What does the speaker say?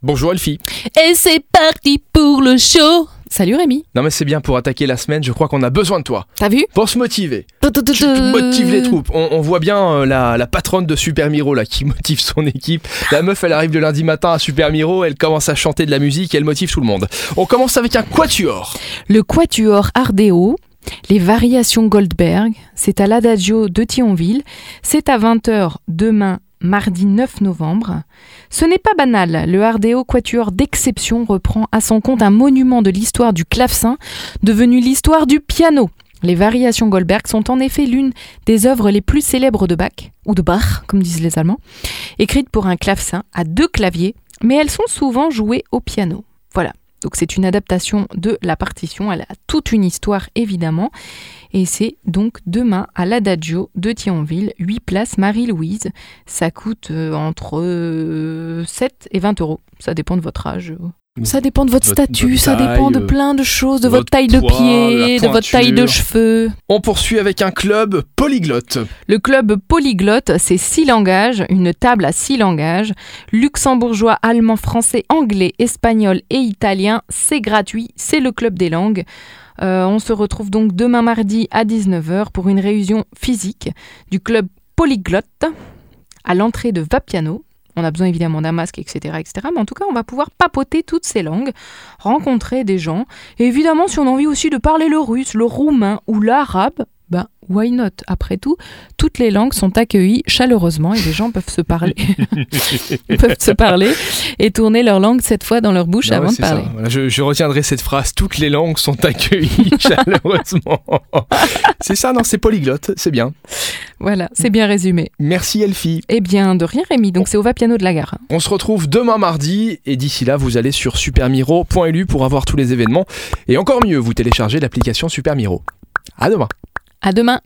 Bonjour Elfie. Et c'est parti pour le show Salut Rémi. Non mais c'est bien pour attaquer la semaine, je crois qu'on a besoin de toi. T'as vu Pour se motiver. Tu motives les troupes. On, on voit bien euh, la, la patronne de Super Miro là qui motive son équipe. La meuf elle arrive le lundi matin à Super Miro, elle commence à chanter de la musique et elle motive tout le monde. On commence avec un quatuor. Le quatuor Ardeo, les variations Goldberg, c'est à l'Adagio de Thionville, c'est à 20h demain mardi 9 novembre. Ce n'est pas banal, le Ardeo Quatuor d'exception reprend à son compte un monument de l'histoire du clavecin, devenu l'histoire du piano. Les variations Goldberg sont en effet l'une des œuvres les plus célèbres de Bach, ou de Bach, comme disent les Allemands, écrites pour un clavecin à deux claviers, mais elles sont souvent jouées au piano. Voilà. Donc c'est une adaptation de la partition, elle a toute une histoire évidemment, et c'est donc demain à l'Adagio de Thionville, 8 places Marie-Louise. Ça coûte euh, entre euh, 7 et 20 euros, ça dépend de votre âge. Ça dépend de votre, Votre- statut, votre ça dépend de taille, plein de choses, de votre, votre taille de poids, pied, de votre taille de cheveux. On poursuit avec un club polyglotte. Le club polyglotte, c'est six langages, une table à six langages. Luxembourgeois, allemand, français, anglais, espagnol et italien. C'est gratuit, c'est le club des langues. Euh, on se retrouve donc demain mardi à 19h pour une réunion physique du club polyglotte à l'entrée de Vapiano. On a besoin évidemment d'un masque, etc., etc. Mais en tout cas, on va pouvoir papoter toutes ces langues, rencontrer des gens. Et évidemment, si on a envie aussi de parler le russe, le roumain ou l'arabe, ben why not? Après tout, toutes les langues sont accueillies chaleureusement et les gens peuvent se parler, peuvent se parler et tourner leur langue cette fois dans leur bouche Ah ouais, avant de parler. Voilà, je, je retiendrai cette phrase. Toutes les langues sont accueillies chaleureusement. c'est ça, non, c'est polyglotte, c'est bien. Voilà, c'est bien résumé. Merci Elfie. Eh bien, de rien Rémi, donc c'est au Vapiano de la Gare. On se retrouve demain mardi et d'ici là, vous allez sur supermiro.lu pour avoir tous les événements et encore mieux, vous téléchargez l'application Super Miro. À demain. À demain